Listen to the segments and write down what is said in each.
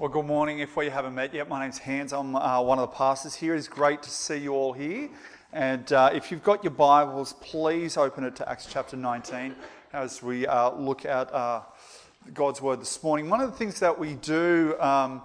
Well, good morning. If we haven't met yet, my name's Hans. I'm uh, one of the pastors here. It's great to see you all here. And uh, if you've got your Bibles, please open it to Acts chapter 19 as we uh, look at uh, God's Word this morning. One of the things that we do um,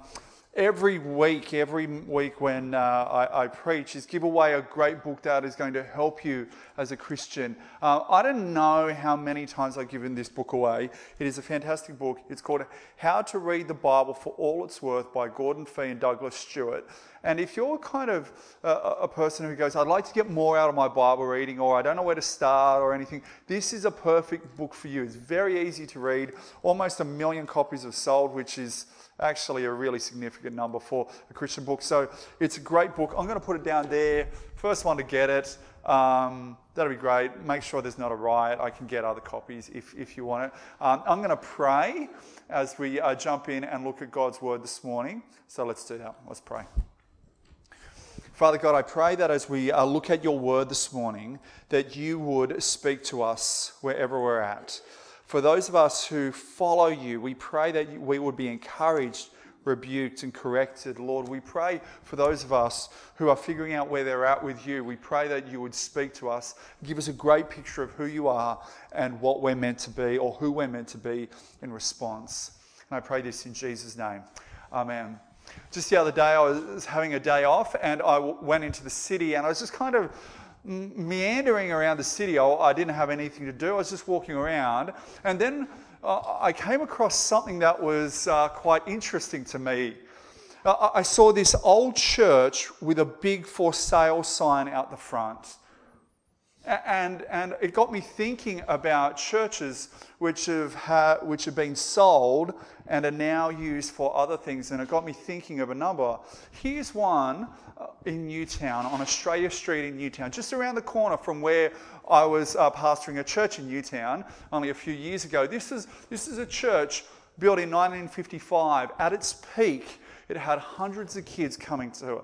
every week, every week when uh, I, I, preach, is give away a great book that is going to help you as a Christian. Uh, I don't know how many times I've given this book away. It is a fantastic book. It's called How to Read the Bible for All It's Worth by Gordon Fee and Douglas Stuart. And if you're kind of a, a person who goes, I'd like to get more out of my Bible reading, or I don't know where to start, or anything, this is a perfect book for you. It's very easy to read. Almost a million copies have sold, which is actually a really significant number for a Christian book. So it's a great book. I'm going to put it down there. First one to get it. Um, that'll be great. Make sure there's not a riot. I can get other copies if, if you want it. Um, I'm going to pray as we uh, jump in and look at God's word this morning. So let's do that. Let's pray. Father God, I pray that as we uh, look at your word this morning, that you would speak to us wherever we're at. For those of us who follow you, we pray that we would be encouraged, rebuked, and corrected. Lord, we pray for those of us who are figuring out where they're at with you. We pray that you would speak to us, give us a great picture of who you are and what we're meant to be or who we're meant to be in response. And I pray this in Jesus' name. Amen. Just the other day, I was having a day off and I went into the city and I was just kind of meandering around the city. I didn't have anything to do. I was just walking around. And then uh, I came across something that was uh, quite interesting to me. Uh, I saw this old church with a big for sale sign out the front. And, and it got me thinking about churches which have, ha- which have been sold and are now used for other things. And it got me thinking of a number. Here's one uh, in Newtown, on Australia Street in Newtown, just around the corner from where I was uh, pastoring a church in Newtown only a few years ago. This is, this is a church built in 1955. At its peak, it had hundreds of kids coming to it,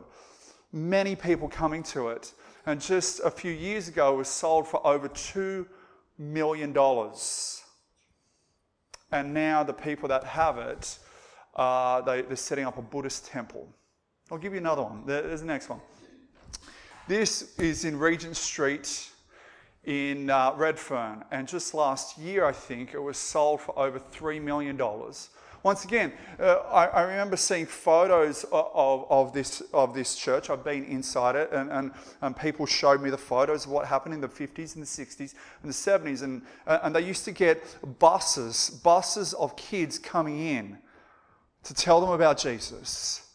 many people coming to it. And just a few years ago, was sold for over $2 million. And now the people that have it, uh, they, they're setting up a Buddhist temple. I'll give you another one. There's the next one. This is in Regent Street in uh, Redfern. And just last year, I think, it was sold for over $3 million. Once again, uh, I, I, remember seeing photos of, of, this, of this church. I've been inside it, and, and, and, people showed me the photos of what happened in the 50s and the 60s and the 70s. And, uh, and they used to get buses, buses of kids coming in to tell them about Jesus.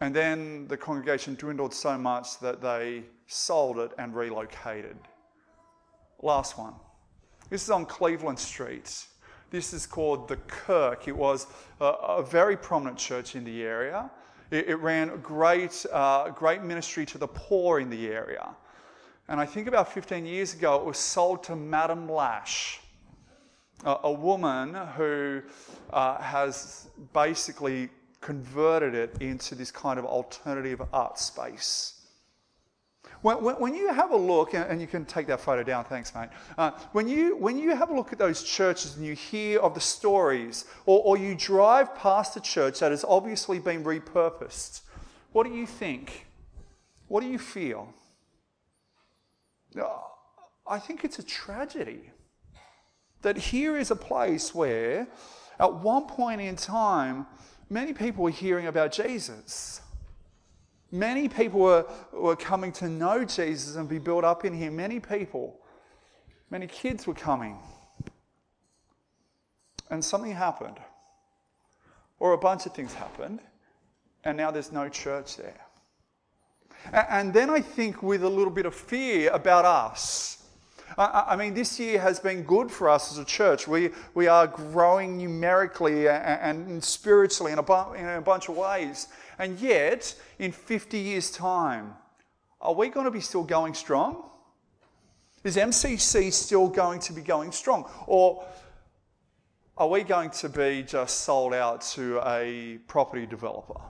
And then the congregation dwindled so much that they sold it and relocated. Last one. This is on Cleveland Street. This is called the Kirk. It was a, a very prominent church in the area. It, it ran great, uh, great ministry to the poor in the area. And I think about 15 years ago, it was sold to Madame Lash, a, a woman who uh, has basically converted it into this kind of alternative art space. When, when, you have a look, and you can take that photo down, thanks, mate. Uh, when, you, when you have a look at those churches and you hear of the stories, or, or you drive past a church that has obviously been repurposed, what do you think? What do you feel? Uh, I think it's a tragedy that here is a place where, at one point in time, many people were hearing about Jesus. Many people were, were coming to know Jesus and be built up in him. Many people, many kids were coming. And something happened. Or a bunch of things happened. And now there's no church there. And then I think with a little bit of fear about us. I mean, this year has been good for us as a church. We, we are growing numerically and spiritually in a, bu- in a bunch of ways. And yet, in 50 years' time, are we going to be still going strong? Is MCC still going to be going strong? Or are we going to be just sold out to a property developer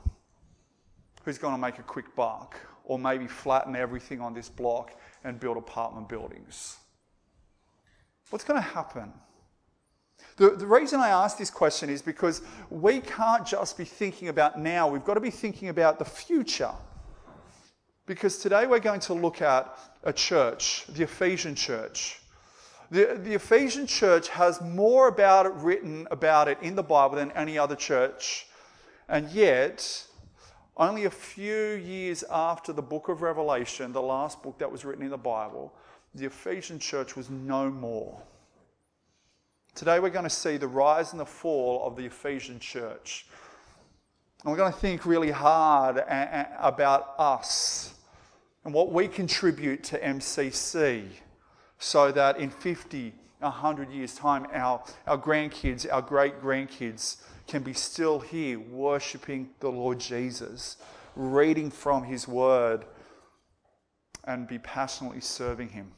who's going to make a quick buck or maybe flatten everything on this block and build apartment buildings? What's going to happen? The, the reason I ask this question is because we can't just be thinking about now, we've got to be thinking about the future. Because today we're going to look at a church, the Ephesian church. The, the Ephesian church has more about it written about it in the Bible than any other church. And yet, only a few years after the book of Revelation, the last book that was written in the Bible, the Ephesian church was no more. Today we're going to see the rise and the fall of the Ephesian church. And we're going to think really hard about us and what we contribute to MCC so that in 50, 100 years' time, our, our grandkids, our great grandkids can be still here worshipping the Lord Jesus, reading from his word, and be passionately serving him.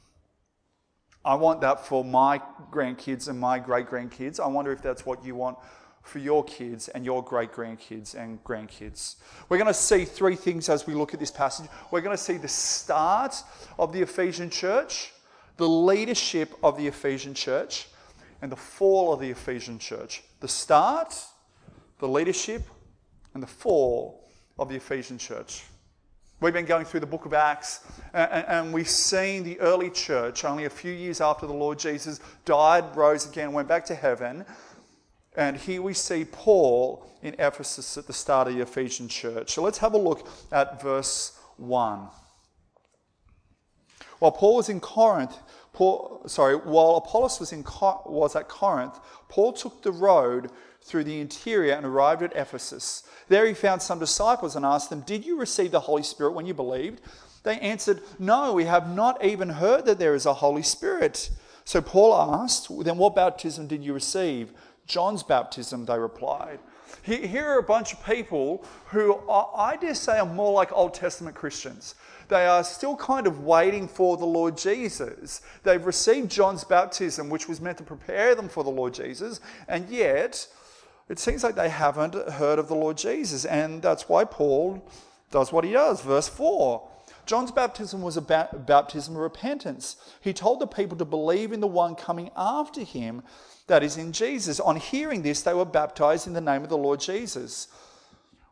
I want that for my grandkids and my great grandkids. I wonder if that's what you want for your kids and your great grandkids and grandkids. We're going to see three things as we look at this passage. We're going to see the start of the Ephesian church, the leadership of the Ephesian church, and the fall of the Ephesian church. The start, the leadership, and the fall of the Ephesian church. We've been going through the book of Acts, and, we've seen the early church only a few years after the Lord Jesus died, rose again, went back to heaven. And here we see Paul in Ephesus at the start of the Ephesian church. So let's have a look at verse 1. While Paul was in Corinth, Paul, sorry, while Apollos was, in, was at Corinth, Paul took the road through the interior and arrived at Ephesus. There he found some disciples and asked them, Did you receive the Holy Spirit when you believed? They answered, No, we have not even heard that there is a Holy Spirit. So Paul asked, Then what baptism did you receive? John's baptism, they replied. Here are a bunch of people who I dare say are more like Old Testament Christians. They are still kind of waiting for the Lord Jesus. They've received John's baptism, which was meant to prepare them for the Lord Jesus, and yet it seems like they haven't heard of the Lord Jesus. And that's why Paul does what he does. Verse 4 John's baptism was a baptism of repentance. He told the people to believe in the one coming after him, that is, in Jesus. On hearing this, they were baptized in the name of the Lord Jesus.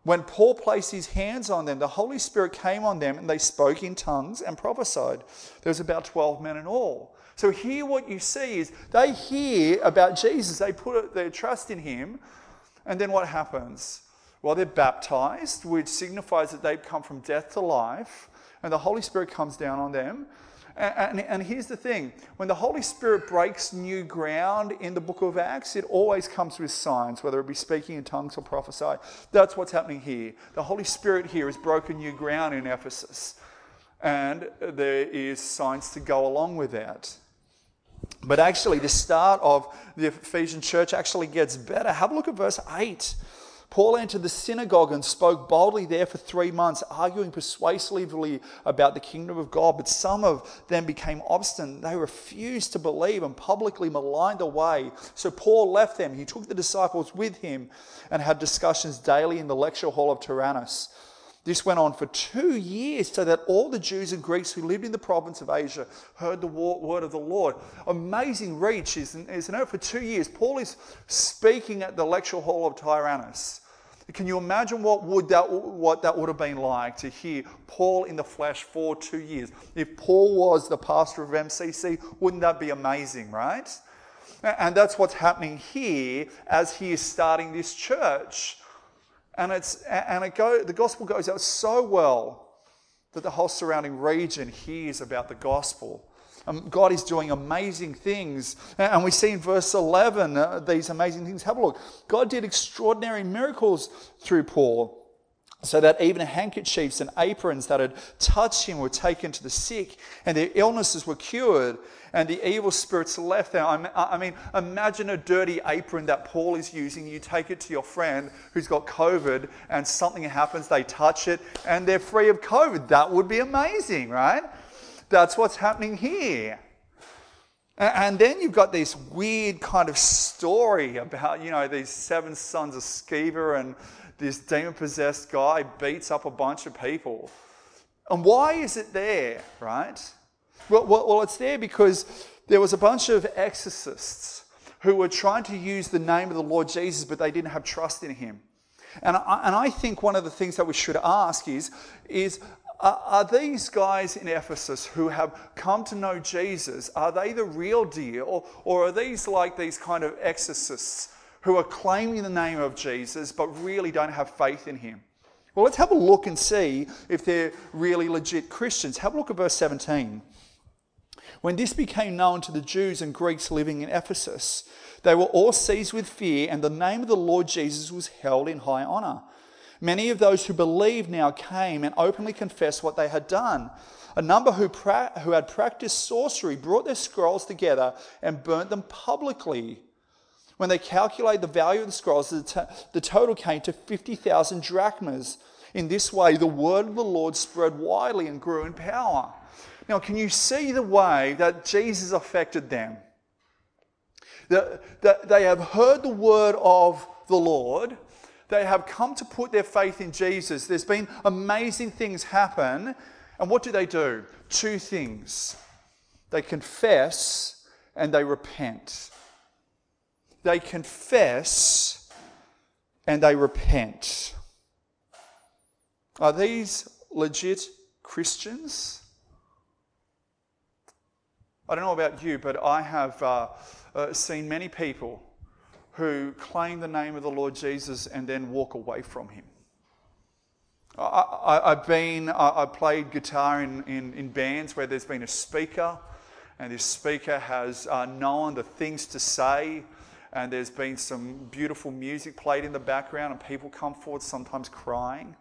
When Paul placed his hands on them, the Holy Spirit came on them and they spoke in tongues and prophesied. There was about 12 men in all. So here what you see is they hear about Jesus, they put their trust in him, and then what happens? Well, they're baptized, which signifies that they've come from death to life, and the Holy Spirit comes down on them. And, and, and, here's the thing when the Holy Spirit breaks new ground in the book of Acts, it always comes with signs, whether it be speaking in tongues or prophesy. That's what's happening here. The Holy Spirit here has broken new ground in Ephesus, and there is signs to go along with that. But actually, the start of the Ephesian church actually gets better. Have a look at verse 8. Paul entered the synagogue and spoke boldly there for three months, arguing persuasively about the kingdom of God. But some of them became obstinate. They refused to believe and publicly maligned the way. So Paul left them. He took the disciples with him and had discussions daily in the lecture hall of Tyrannus. This went on for two years so that all the Jews and Greeks who lived in the province of Asia heard the word of the Lord. Amazing reach, isn't, isn't it? For two years, Paul is speaking at the lecture hall of Tyrannus. Can you imagine what, would that, what that would have been like to hear Paul in the flesh for two years? If Paul was the pastor of MCC, wouldn't that be amazing, right? And that's what's happening here as he is starting this church. And, it's, and it go, the gospel goes out so well that the whole surrounding region hears about the gospel. Um, God is doing amazing things. And we see in verse 11 uh, these amazing things. Have a look. God did extraordinary miracles through Paul so that even handkerchiefs and aprons that had touched him were taken to the sick, and their illnesses were cured, and the evil spirits left them. I mean, imagine a dirty apron that Paul is using. You take it to your friend who's got COVID, and something happens, they touch it, and they're free of COVID. That would be amazing, right? That's what's happening here. And then you've got this weird kind of story about, you know, these seven sons of Sceva and this demon possessed guy beats up a bunch of people. And why is it there, right? Well, well, it's there because there was a bunch of exorcists who were trying to use the name of the Lord Jesus, but they didn't have trust in him. And I, and I think one of the things that we should ask is, is are, are these guys in Ephesus who have come to know Jesus, are they the real deal, or are these like these kind of exorcists who are claiming the name of Jesus but really don't have faith in him? Well, let's have a look and see if they're really legit Christians. Have a look at verse 17. When this became known to the Jews and Greeks living in Ephesus, they were all seized with fear, and the name of the Lord Jesus was held in high honor. Many of those who believed now came and openly confessed what they had done. A number who, pra- who had practiced sorcery brought their scrolls together and burnt them publicly. When they calculated the value of the scrolls, the, t- the total came to 50,000 drachmas. In this way, the word of the Lord spread widely and grew in power. Now, can you see the way that Jesus affected them? That, that they have heard the word of the Lord, they have come to put their faith in Jesus. There's been amazing things happen. And what do they do? Two things they confess and they repent. They confess and they repent. Are these legit Christians? I don't know about you, but I have uh, uh, seen many people who claim the name of the Lord Jesus and then walk away from him. I, have been, I, I played guitar in, in, in, bands where there's been a speaker, and this speaker has uh, known the things to say, and there's been some beautiful music played in the background, and people come forward, sometimes crying,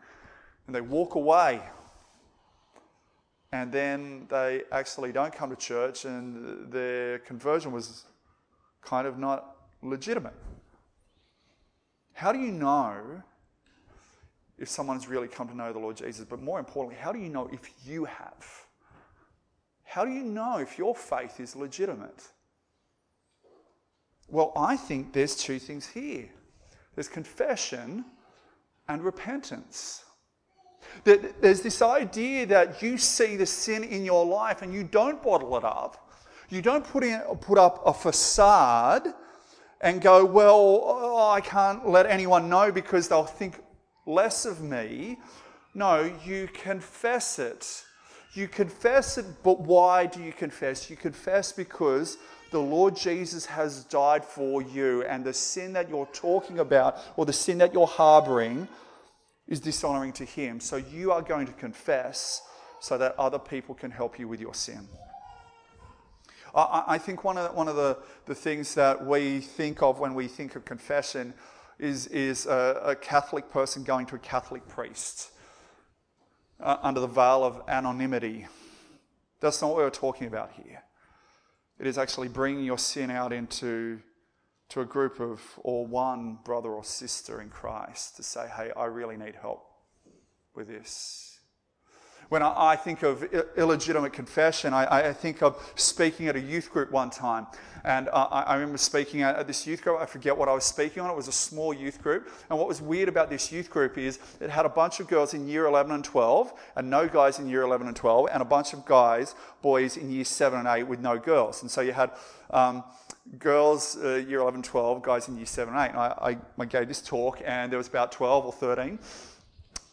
and they walk away and then they actually don't come to church and their conversion was kind of not legitimate. How do you know if someone's really come to know the Lord Jesus? But more importantly, how do you know if you have? How do you know if your faith is legitimate? Well, I think there's two things here there's confession and repentance. There's this idea that you see the sin in your life and you don't bottle it up. You don't put, in, put up a facade and go, well, oh, I can't let anyone know because they'll think less of me. No, you confess it. You confess it, but why do you confess? You confess because the Lord Jesus has died for you, and the sin that you're talking about or the sin that you're harboring is dishonoring to Him. So you are going to confess so that other people can help you with your sin. I, I think one of, one of the, the things that we think of when we think of confession is, is a, a Catholic person going to a Catholic priest uh, under the veil of anonymity. That's not what we're talking about here. It is actually bringing your sin out into to a group of or one brother or sister in Christ to say, hey, I really need help with this. When I, I think of illegitimate confession, I, I, think of speaking at a youth group one time. And I, I remember speaking at, at, this youth group. I forget what I was speaking on. It was a small youth group. And what was weird about this youth group is it had a bunch of girls in year 11 and 12, and no guys in year 11 and 12, and a bunch of guys, boys in year 7 and 8 with no girls. And so you had. Um, girls, uh, year 11, 12, guys in year 7 8. And I, I, gave this talk, and there was about 12 or 13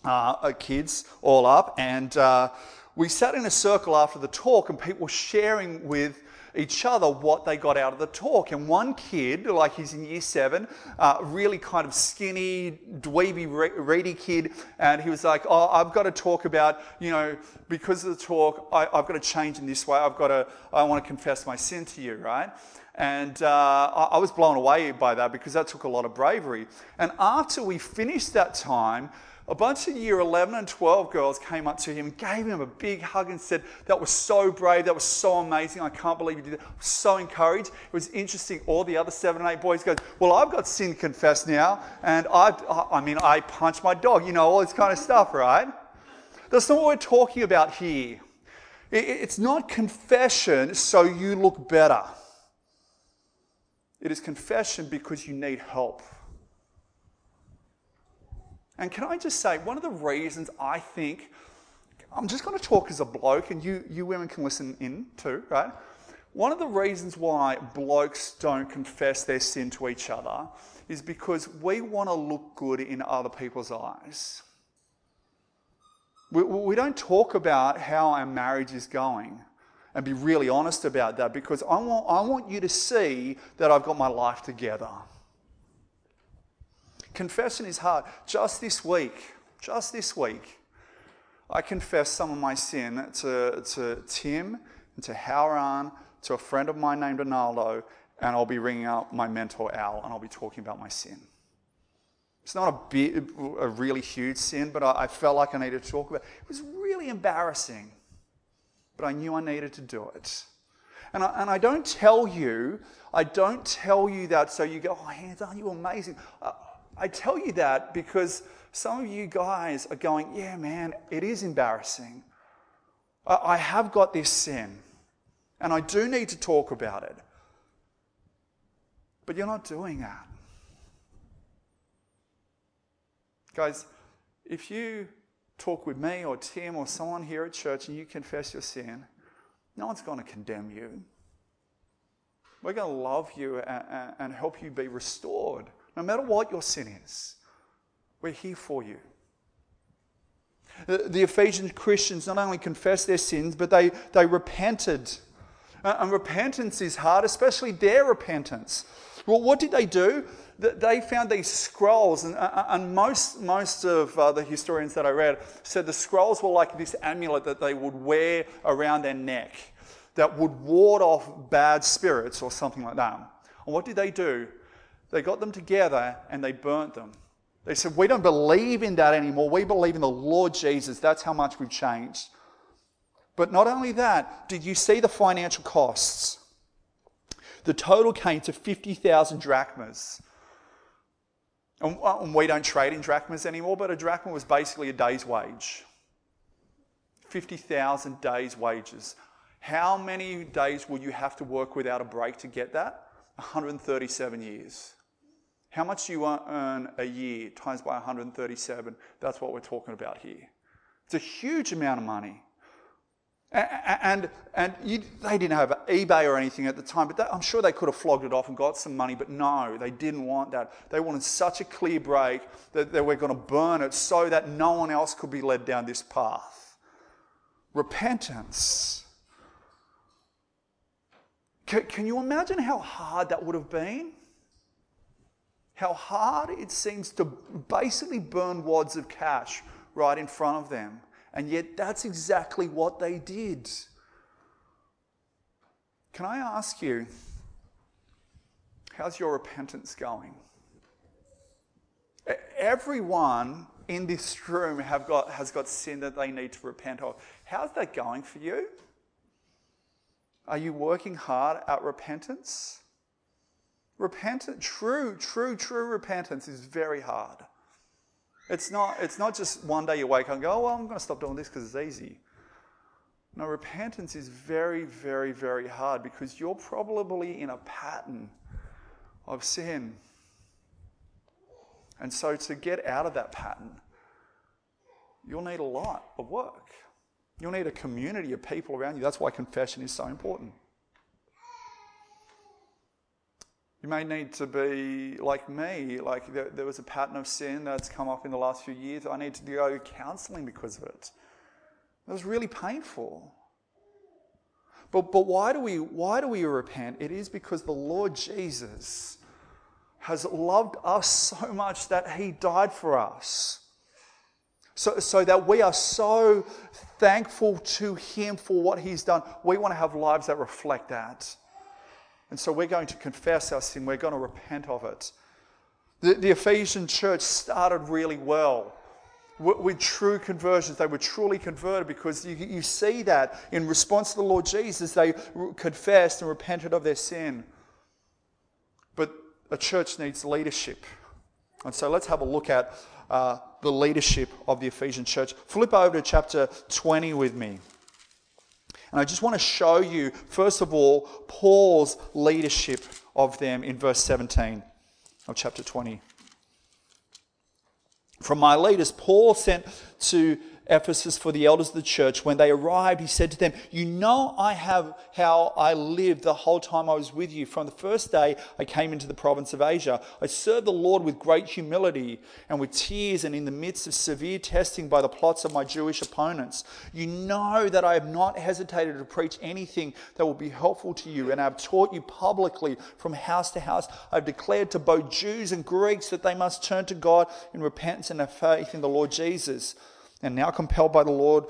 uh, uh, kids all up. And uh, we sat in a circle after the talk, and people were sharing with each other what they got out of the talk. And one kid, like he's in year seven, uh, really kind of skinny, dweeby, reedy kid, and he was like, "Oh, I've got to talk about, you know, because of the talk, I, have got to change in this way. I've got to, I want to confess my sin to you, right?" And uh, I was blown away by that because that took a lot of bravery. And after we finished that time, a bunch of year 11 and 12 girls came up to him, gave him a big hug, and said, That was so brave. That was so amazing. I can't believe you did that. I was so encouraged. It was interesting. All the other seven and eight boys go, Well, I've got sin confessed now. And I, I mean, I punched my dog, you know, all this kind of stuff, right? That's not what we're talking about here. It's not confession so you look better. It is confession because you need help. And can I just say, one of the reasons I think, I'm just going to talk as a bloke, and you, you women can listen in too, right? one of the reasons why blokes don't confess their sin to each other is because we want to look good in other people's eyes. We, we don't talk about how our marriage is going and be really honest about that because I want, I want you to see that I've got my life together. Confession is hard. Just this week, just this week, I confessed some of my sin to, to Tim and to Howran, to a friend of mine named Ronaldo, and I'll be ringing up my mentor Al and I'll be talking about my sin. It's not a, a really huge sin, but I, I felt like I needed to talk about it. It was really embarrassing, but I knew I needed to do it. And I, and I don't tell you, I don't tell you that so you go, oh, Hans, aren't you amazing? I, I tell you that because some of you guys are going, yeah, man, it is embarrassing. I, I have got this sin, and I do need to talk about it. But you're not doing that. Guys, if you talk with me or Tim or someone here at church and you confess your sin, no one's going to condemn you. We're going to love you and, help you be restored, no matter what your sin is. We're here for you. The Ephesian Christians not only confessed their sins, but they, they repented. And repentance is hard, especially their repentance. Well, what did they do? They found these scrolls, and, and most, most of uh, the historians that I read said the scrolls were like this amulet that they would wear around their neck that would ward off bad spirits or something like that. And what did they do? They got them together and they burnt them. They said, We don't believe in that anymore. We believe in the Lord Jesus. That's how much we've changed. But not only that, did you see the financial costs? The total came to 50,000 drachmas. Uh, and we don't trade in drachmas anymore, but a drachma was basically a day's wage 50,000 days' wages. How many days will you have to work without a break to get that? 137 years. How much do you earn a year times by 137? That's what we're talking about here. It's a huge amount of money. And, and you, they didn't have eBay or anything at the time, but I'm sure they could have flogged it off and got some money, but no, they didn't want that. They wanted such a clear break that they were going to burn it so that no one else could be led down this path. Repentance. Can, can you imagine how hard that would have been? How hard it seems to basically burn wads of cash right in front of them and yet, that's exactly what they did. Can I ask you, how's your repentance going? Everyone in this room have got, has got sin that they need to repent of. How's that going for you? Are you working hard at repentance? Repentance, true, true, true repentance is very hard. It's not, it's not just one day you wake up and go, oh, well, I'm going to stop doing this because it's easy. No, repentance is very, very, very hard because you're probably in a pattern of sin. And so to get out of that pattern, you'll need a lot of work. You'll need a community of people around you. That's why confession is so important. You may need to be like me, like there, there, was a pattern of sin that's come up in the last few years. I need to go to counseling because of it. It was really painful. But, but why, do we, why do we repent? It is because the Lord Jesus has loved us so much that he died for us. So, so that we are so thankful to him for what he's done. We want to have lives that reflect that. And so we're going to confess our sin, we're going to repent of it. The, the Ephesian church started really well with, true conversions. They were truly converted because you, you see that in response to the Lord Jesus, they confessed and repented of their sin. But a church needs leadership. And so let's have a look at uh, the leadership of the Ephesian church. Flip over to chapter 20 with me. And I just want to show you, first of all, Paul's leadership of them in verse 17 of chapter 20. From Miletus, Paul sent to Ephesus for the elders of the church. When they arrived, he said to them, You know I have how I lived the whole time I was with you. From the first day I came into the province of Asia, I served the Lord with great humility and with tears and in the midst of severe testing by the plots of my Jewish opponents. You know that I have not hesitated to preach anything that will be helpful to you, and I have taught you publicly from house to house. I've declared to both Jews and Greeks that they must turn to God in repentance and have faith in the Lord Jesus and now compelled by the Lord,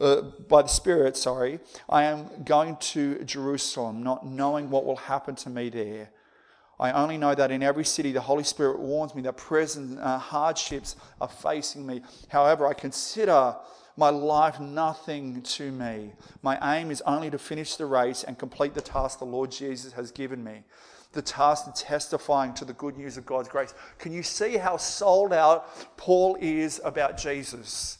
uh, by the Spirit, sorry, I am going to Jerusalem, not knowing what will happen to me there. I only know that in every city the Holy Spirit warns me that present uh, hardships are facing me. However, I consider my life nothing to me. My aim is only to finish the race and complete the task the Lord Jesus has given me the task of testifying to the good news of God's grace. Can you see how sold out Paul is about Jesus?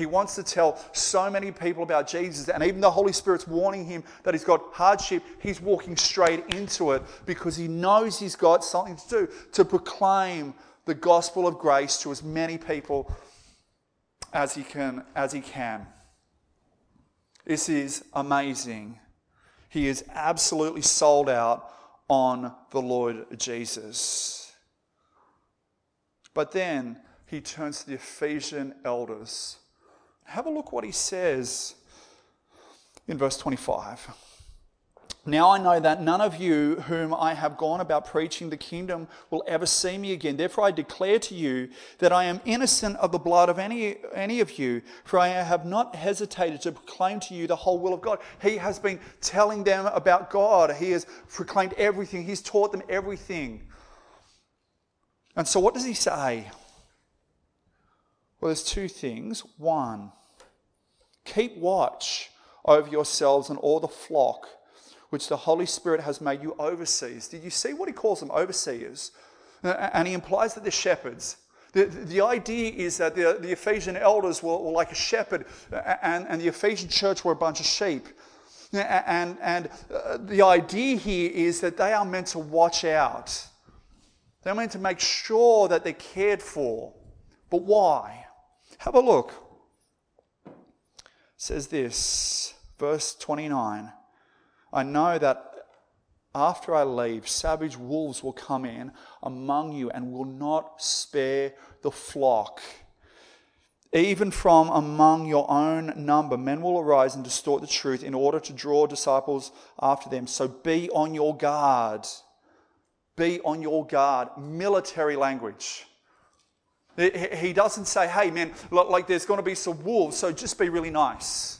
He wants to tell so many people about Jesus, and even the Holy Spirit's warning him that he's got hardship. He's walking straight into it because he knows he's got something to do to proclaim the gospel of grace to as many people as he can. As he can. This is amazing. He is absolutely sold out on the Lord Jesus. But then he turns to the Ephesian elders have a look what he says in verse 25. Now I know that none of you whom I have gone about preaching the kingdom will ever see me again. Therefore I declare to you that I am innocent of the blood of any, any of you, for I have not hesitated to proclaim to you the whole will of God. He has been telling them about God. He has proclaimed everything. He's taught them everything. And so what does he say? Well, there's two things. One, Keep watch over yourselves and all the flock which the Holy Spirit has made you overseers. Did you see what he calls them overseers? And he implies that they're shepherds. The, the idea is that the, the Ephesian elders were, were like a shepherd, and, and the Ephesian church were a bunch of sheep. And, and uh, the idea here is that they are meant to watch out. They're meant to make sure that they're cared for. But why? Have a look says this, verse 29 I know that after I leave, savage wolves will come in among you and will not spare the flock. Even from among your own number, men will arise and distort the truth in order to draw disciples after them. So be on your guard. Be on your guard. Military language. He doesn't say, hey, man, like there's going to be some wolves, so just be really nice.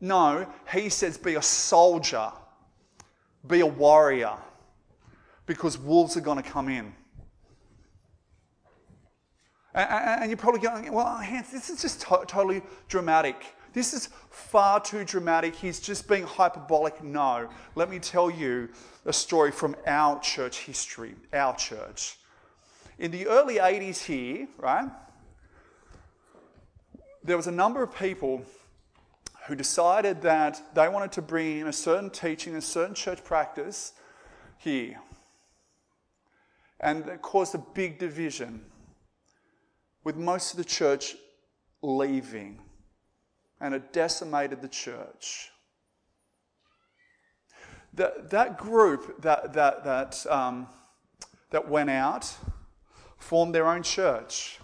No, he says, be a soldier, be a warrior, because wolves are going to come in. And you're probably going, well, Hans, this is just to- totally dramatic. This is far too dramatic. He's just being hyperbolic. No, let me tell you a story from our church history, our church. In the early 80s here, right, there was a number of people who decided that they wanted to bring in a certain teaching, a certain church practice here. And it caused a big division, with most of the church leaving. And it decimated the church. That, that group that, that, that, um, that went out formed their own church.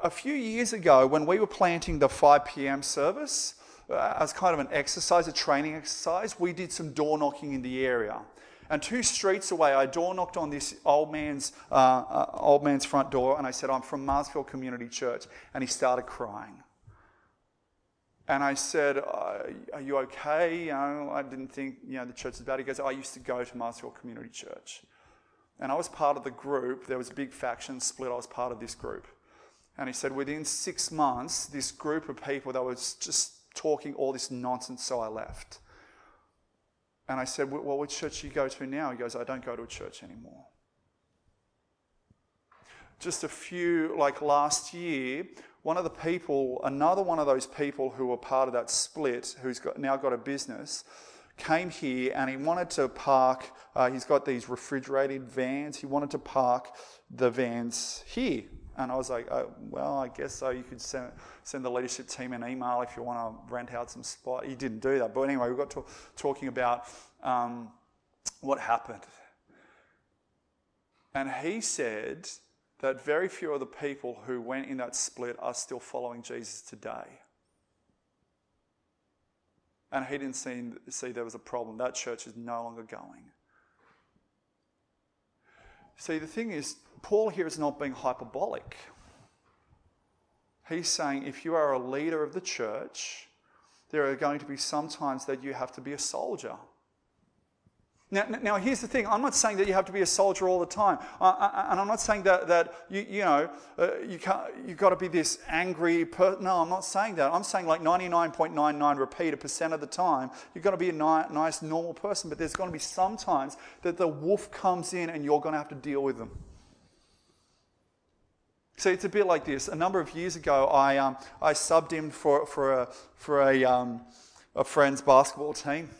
A few years ago, when we were planting the 5 p.m. service, uh, as kind of an exercise, a training exercise, we did some door knocking in the area. And two streets away, I door knocked on this old man's, uh, uh, old man's front door and I said, I'm from Marsfield Community Church. And he started crying. And I said, uh, Are you okay? You know, I didn't think you know, the church was bad. He goes, I used to go to Marsfield Community Church. And I was part of the group. There was a big faction split. I was part of this group. And he said, within six months, this group of people that was just talking all this nonsense, so I left. And I said, Well, which church do you go to now? He goes, I don't go to a church anymore. Just a few, like last year, one of the people, another one of those people who were part of that split, who's got, now got a business, came here and he wanted to park, uh, he's got these refrigerated vans, he wanted to park the vans here And I was like, oh, well, I guess so. You could send, send the leadership team an email if you want to rent out some spot. He didn't do that. But anyway, we got to talking about um, what happened. And he said that very few of the people who went in that split are still following Jesus today. And he didn't see, see there was a problem. That church is no longer going. See, the thing is, Paul here is not being hyperbolic. He's saying if you are a leader of the church, there are going to be some times that you have to be a soldier. Now, now, here's the thing. I'm not saying that you have to be a soldier all the time. Uh, and I'm not saying that, that you, you know, uh, you can't, you've got to be this angry person. No, I'm not saying that. I'm saying like 99.99 repeater percent of the time, you've got to be a ni- nice, normal person. But there's going to be some times that the wolf comes in and you're going to have to deal with them. See, it's a bit like this. A number of years ago, I, um, I subbed in for, for, a, for a, um, a friend's basketball team.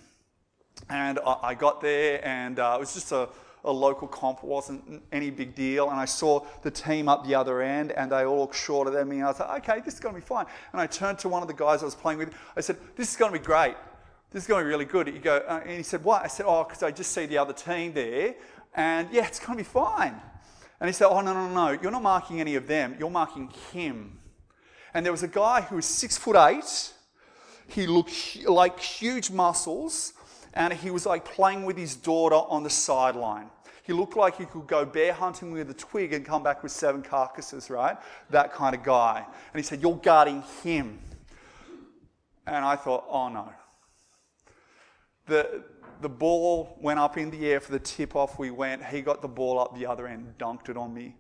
And I got there, and uh, it was just a, a local comp. It wasn't any big deal. And I saw the team up the other end, and they all looked shorter than me. And I was like, okay, this is going to be fine. And I turned to one of the guys I was playing with. I said, this is going to be great. This is going to be really good. He go, uh, and he said, what? I said, oh, because I just see the other team there, and yeah, it's going to be fine. And he said, oh, no, no, no, you're not marking any of them. You're marking him. And there was a guy who was six foot eight. He looked like huge muscles and he was like playing with his daughter on the sideline. He looked like he could go bear hunting with a twig and come back with seven carcasses, right? That kind of guy. And he said, You're guarding him. And I thought, Oh no. The, the ball went up in the air for the tip off. We went. He got the ball up the other end, dunked it on me.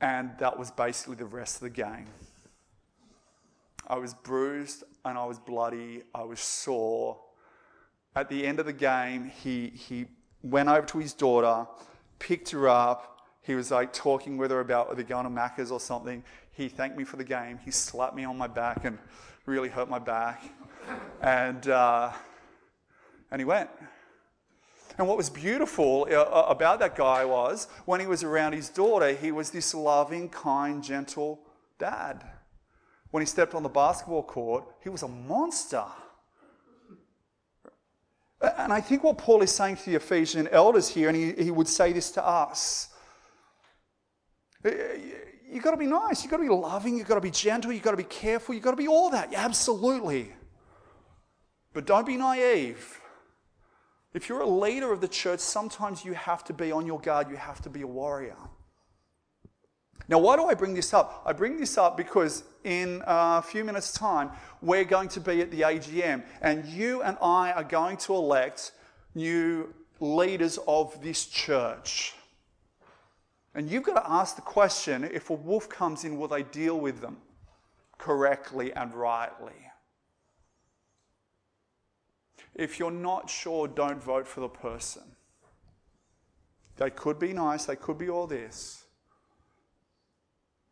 And that was basically the rest of the game. I was bruised and I was bloody. I was sore at the end of the game, he, he went over to his daughter, picked her up. He was like talking with her about whether going to Macca's or something. He thanked me for the game. He slapped me on my back and really hurt my back. And, uh, and he went. And what was beautiful uh, uh, about that guy was when he was around his daughter, he was this loving, kind, gentle dad. When he stepped on the basketball court, he was a monster. And I think what Paul is saying to the Ephesian elders here, and he, he would say this to us you've got to be nice, you've got to be loving, you've got to be gentle, you've got to be careful, you've got to be all that. Absolutely. But don't be naive. If you're a leader of the church, sometimes you have to be on your guard, you have to be a warrior. Now, why do I bring this up? I bring this up because in a few minutes' time, we're going to be at the AGM, and you and I are going to elect new leaders of this church. And you've got to ask the question if a wolf comes in, will they deal with them correctly and rightly? If you're not sure, don't vote for the person. They could be nice, they could be all this.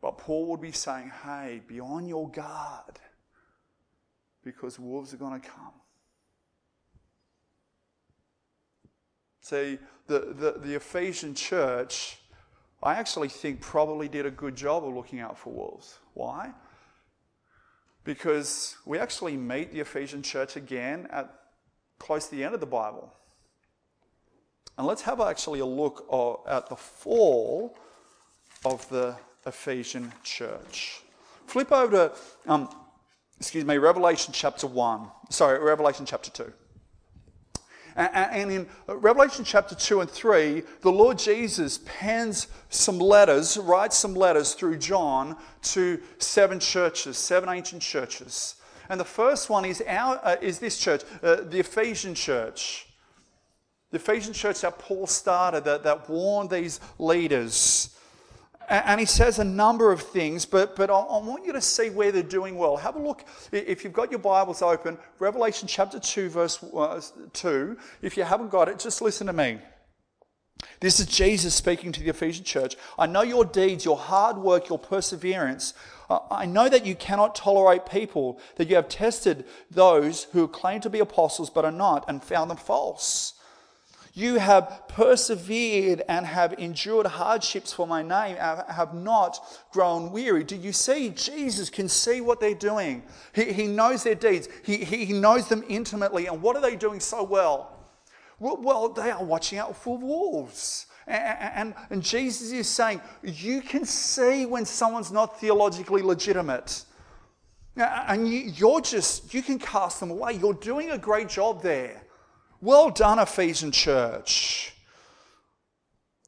But Paul would be saying, hey, be on your guard because wolves are going to come. See, the, the, the Ephesian church, I actually think probably did a good job of looking out for wolves. Why? Because we actually meet the Ephesian church again at close to the end of the Bible. And let's have actually a look at the fall of the Ephesian church. Flip over to, um, excuse me, Revelation chapter 1. Sorry, Revelation chapter 2. And in Revelation chapter 2 and 3, the Lord Jesus pens some letters, writes some letters through John to seven churches, seven ancient churches. And the first one is, our, uh, is this church, uh, the Ephesian church. The Ephesian church that Paul started, that, that warned these leaders and he says a number of things, but, but I, want you to see where they're doing well. Have a look, if you've got your Bibles open, Revelation chapter 2, verse uh, 2. If you haven't got it, just listen to me. This is Jesus speaking to the Ephesian church. I know your deeds, your hard work, your perseverance. I know that you cannot tolerate people, that you have tested those who claim to be apostles but are not and found them false. You have persevered and have endured hardships for my name, have not grown weary. Do you see? Jesus can see what they're doing. He, he knows their deeds, he, he knows them intimately. And what are they doing so well? Well, they are watching out for wolves. And, and, and Jesus is saying, you can see when someone's not theologically legitimate. And you, you're just, you can cast them away. You're doing a great job there. Well done, Ephesian church.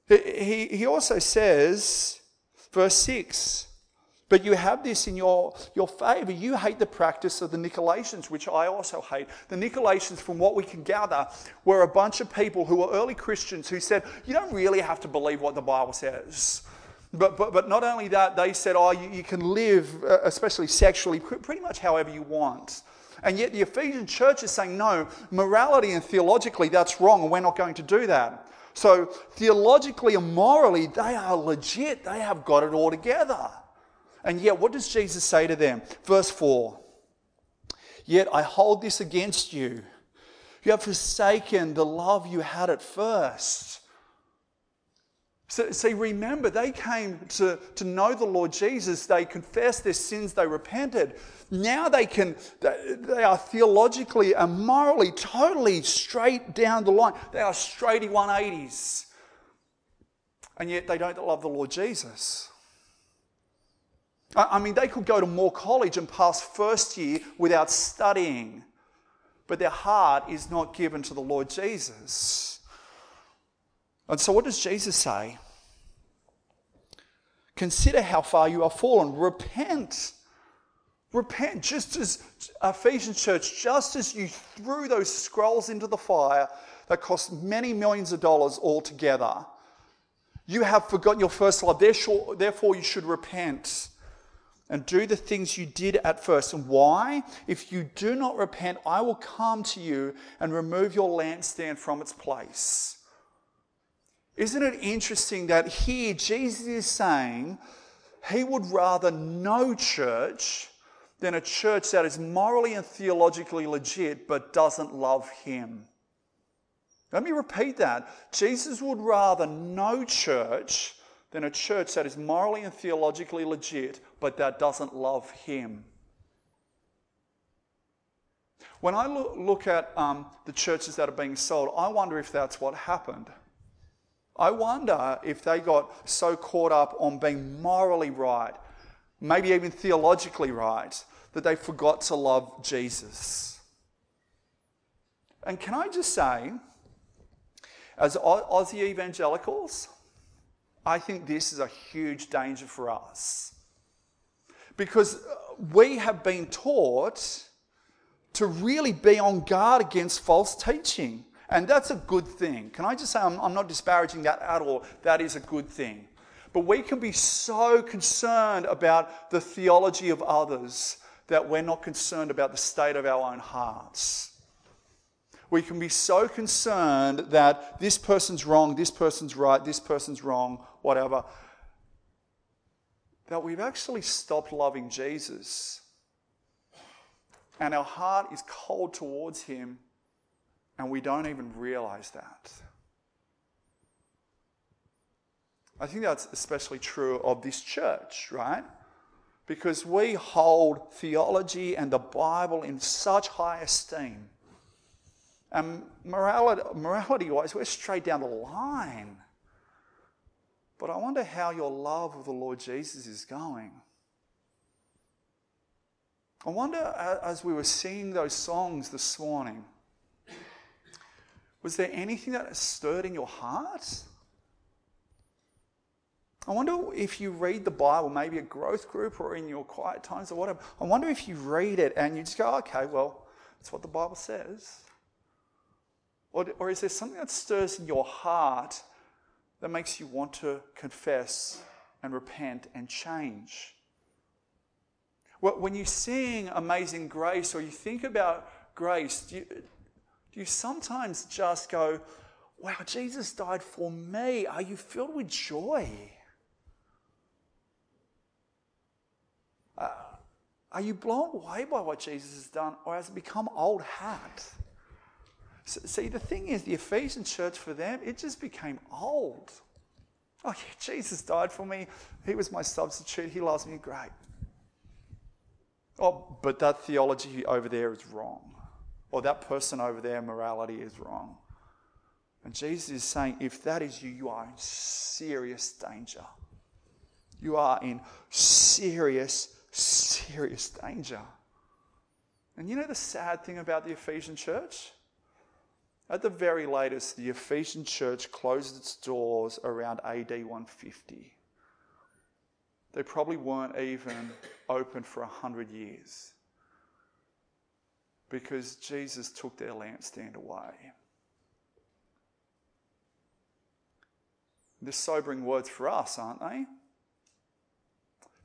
He, he also says, verse 6, but you have this in your, your favor. You hate the practice of the Nicolaitans, which I also hate. The Nicolaitans, from what we can gather, were a bunch of people who were early Christians who said, You don't really have to believe what the Bible says. But, but, but not only that, they said, Oh, you, you can live, uh, especially sexually, pretty much however you want. And yet the Ephesian church is saying, no, morality and theologically that's wrong, and we're not going to do that. So theologically and morally, they are legit. They have got it all together. And yet, what does Jesus say to them? Verse 4 Yet I hold this against you. You have forsaken the love you had at first. So, see, remember, they came to, to know the Lord Jesus. They confessed their sins, they repented. Now they can, they are theologically and morally totally straight down the line. They are straighty 180s. And yet they don't love the Lord Jesus. I mean, they could go to Moore College and pass first year without studying, but their heart is not given to the Lord Jesus. And so, what does Jesus say? Consider how far you are fallen. Repent. Repent. Just as Ephesians church, just as you threw those scrolls into the fire that cost many millions of dollars altogether, you have forgotten your first love. Therefore, you should repent and do the things you did at first. And why? If you do not repent, I will come to you and remove your lampstand from its place. Isn't it interesting that here Jesus is saying he would rather no church than a church that is morally and theologically legit but doesn't love him? Let me repeat that. Jesus would rather no church than a church that is morally and theologically legit but that doesn't love him. When I look at um, the churches that are being sold, I wonder if that's what happened. I wonder if they got so caught up on being morally right, maybe even theologically right, that they forgot to love Jesus. And can I just say, as Aussie evangelicals, I think this is a huge danger for us. Because uh, we have been taught to really be on guard against false teaching. And that's a good thing. Can I just say, I'm, I'm, not disparaging that at all. That is a good thing. But we can be so concerned about the theology of others that we're not concerned about the state of our own hearts. We can be so concerned that this person's wrong, this person's right, this person's wrong, whatever, that we've actually stopped loving Jesus. And our heart is cold towards him and we don't even realize that. I think that's especially true of this church, right? Because we hold theology and the Bible in such high esteem. And morality, morality wise, we're straight down the line. But I wonder how your love of the Lord Jesus is going. I wonder, as we were singing those songs this morning, was there anything that stirred in your heart? I wonder if you read the Bible, maybe a growth group or in your quiet times or whatever. I wonder if you read it and you just go, okay, well, that's what the Bible says. Or, or is there something that stirs in your heart that makes you want to confess and repent and change? Well, When you sing Amazing Grace or you think about grace, do you, do you sometimes just go, wow, Jesus died for me? Are you filled with joy? Uh, are you blown away by what Jesus has done, or has it become old hat? See, the thing is, the Ephesian church for them, it just became old. Oh, yeah, Jesus died for me. He was my substitute. He loves me. Great. Oh, but that theology over there is wrong. Or that person over there, morality is wrong. And Jesus is saying, if that is you, you are in serious danger. You are in serious, serious danger. And you know the sad thing about the Ephesian church? At the very latest, the Ephesian church closed its doors around AD 150. They probably weren't even open for 100 years because Jesus took their lampstand away. They're sobering words for us, aren't they?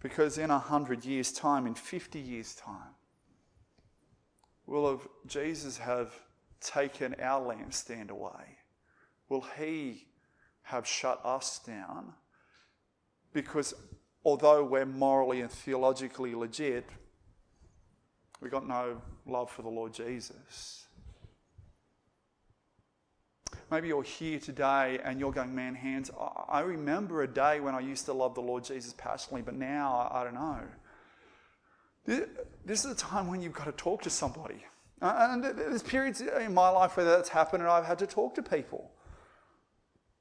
Because in a 100 years' time, in 50 years' time, will have Jesus have taken our lampstand away? Will he have shut us down? Because although we're morally and theologically legit, we got no love for the Lord Jesus. Maybe you're here today and you're going, man, Hans, I remember a day when I used to love the Lord Jesus passionately, but now I don't know. This is a time when you've got to talk to somebody. And there's periods in my life where that's happened and I've had to talk to people.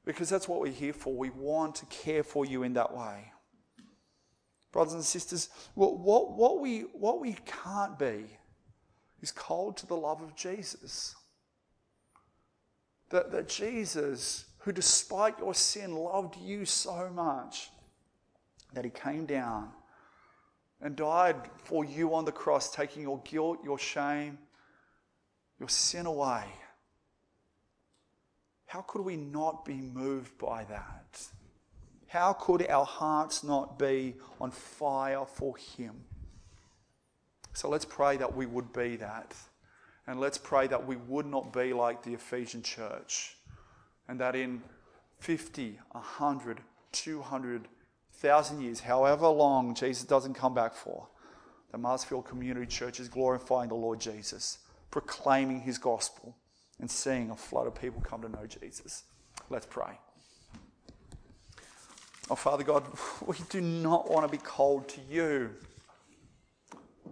Because that's what we're here for. We want to care for you in that way. Brothers and sisters, what, what, what, we, what we can't be is cold to the love of Jesus. That, that Jesus, who despite your sin loved you so much, that he came down and died for you on the cross, taking your guilt, your shame, your sin away. How could we not be moved by that? How could our hearts not be on fire for Him? So let's pray that we would be that. And let's pray that we would not be like the Ephesian church. And that in 50, 100, 200, 1,000 years, however long Jesus doesn't come back for, the Marsfield Community Church is glorifying the Lord Jesus proclaiming his gospel and seeing a flood of people come to know Jesus. Let's pray. Oh, Father God, we do not want to be cold to you.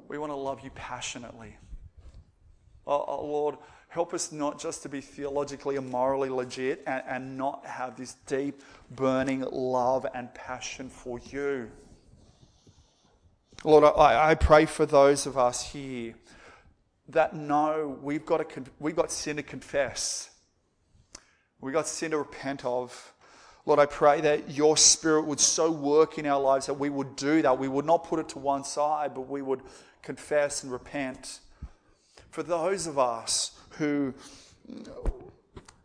We want to love you passionately. Oh, oh, Lord, help us not just to be theologically and morally legit and, and not have this deep, burning love and passion for you. Lord, I, I pray for those of us here that know we've got, to, we've got sin to confess. We've got sin to repent of. Lord, I pray that your spirit would so work in our lives that we would do that. We would not put it to one side, but we would confess and repent. For those of us who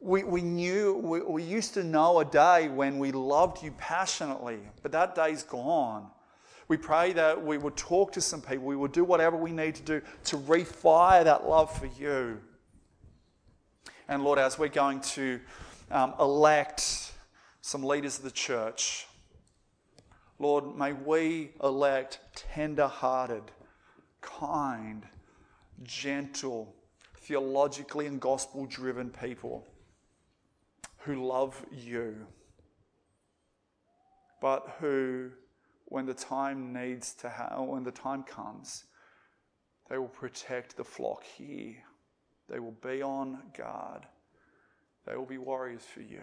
we, we knew, we, we used to know a day when we loved you passionately, but that day's gone. We pray that we would talk to some people, we would do whatever we need to do to refire that love for you. And Lord, as we're going to um, elect some leaders of the church, Lord, may we elect tender hearted, kind, gentle, theologically and gospel driven people who love you, but who when the time needs to have, when the time comes, they will protect the flock here. They will be on guard. They will be warriors for you.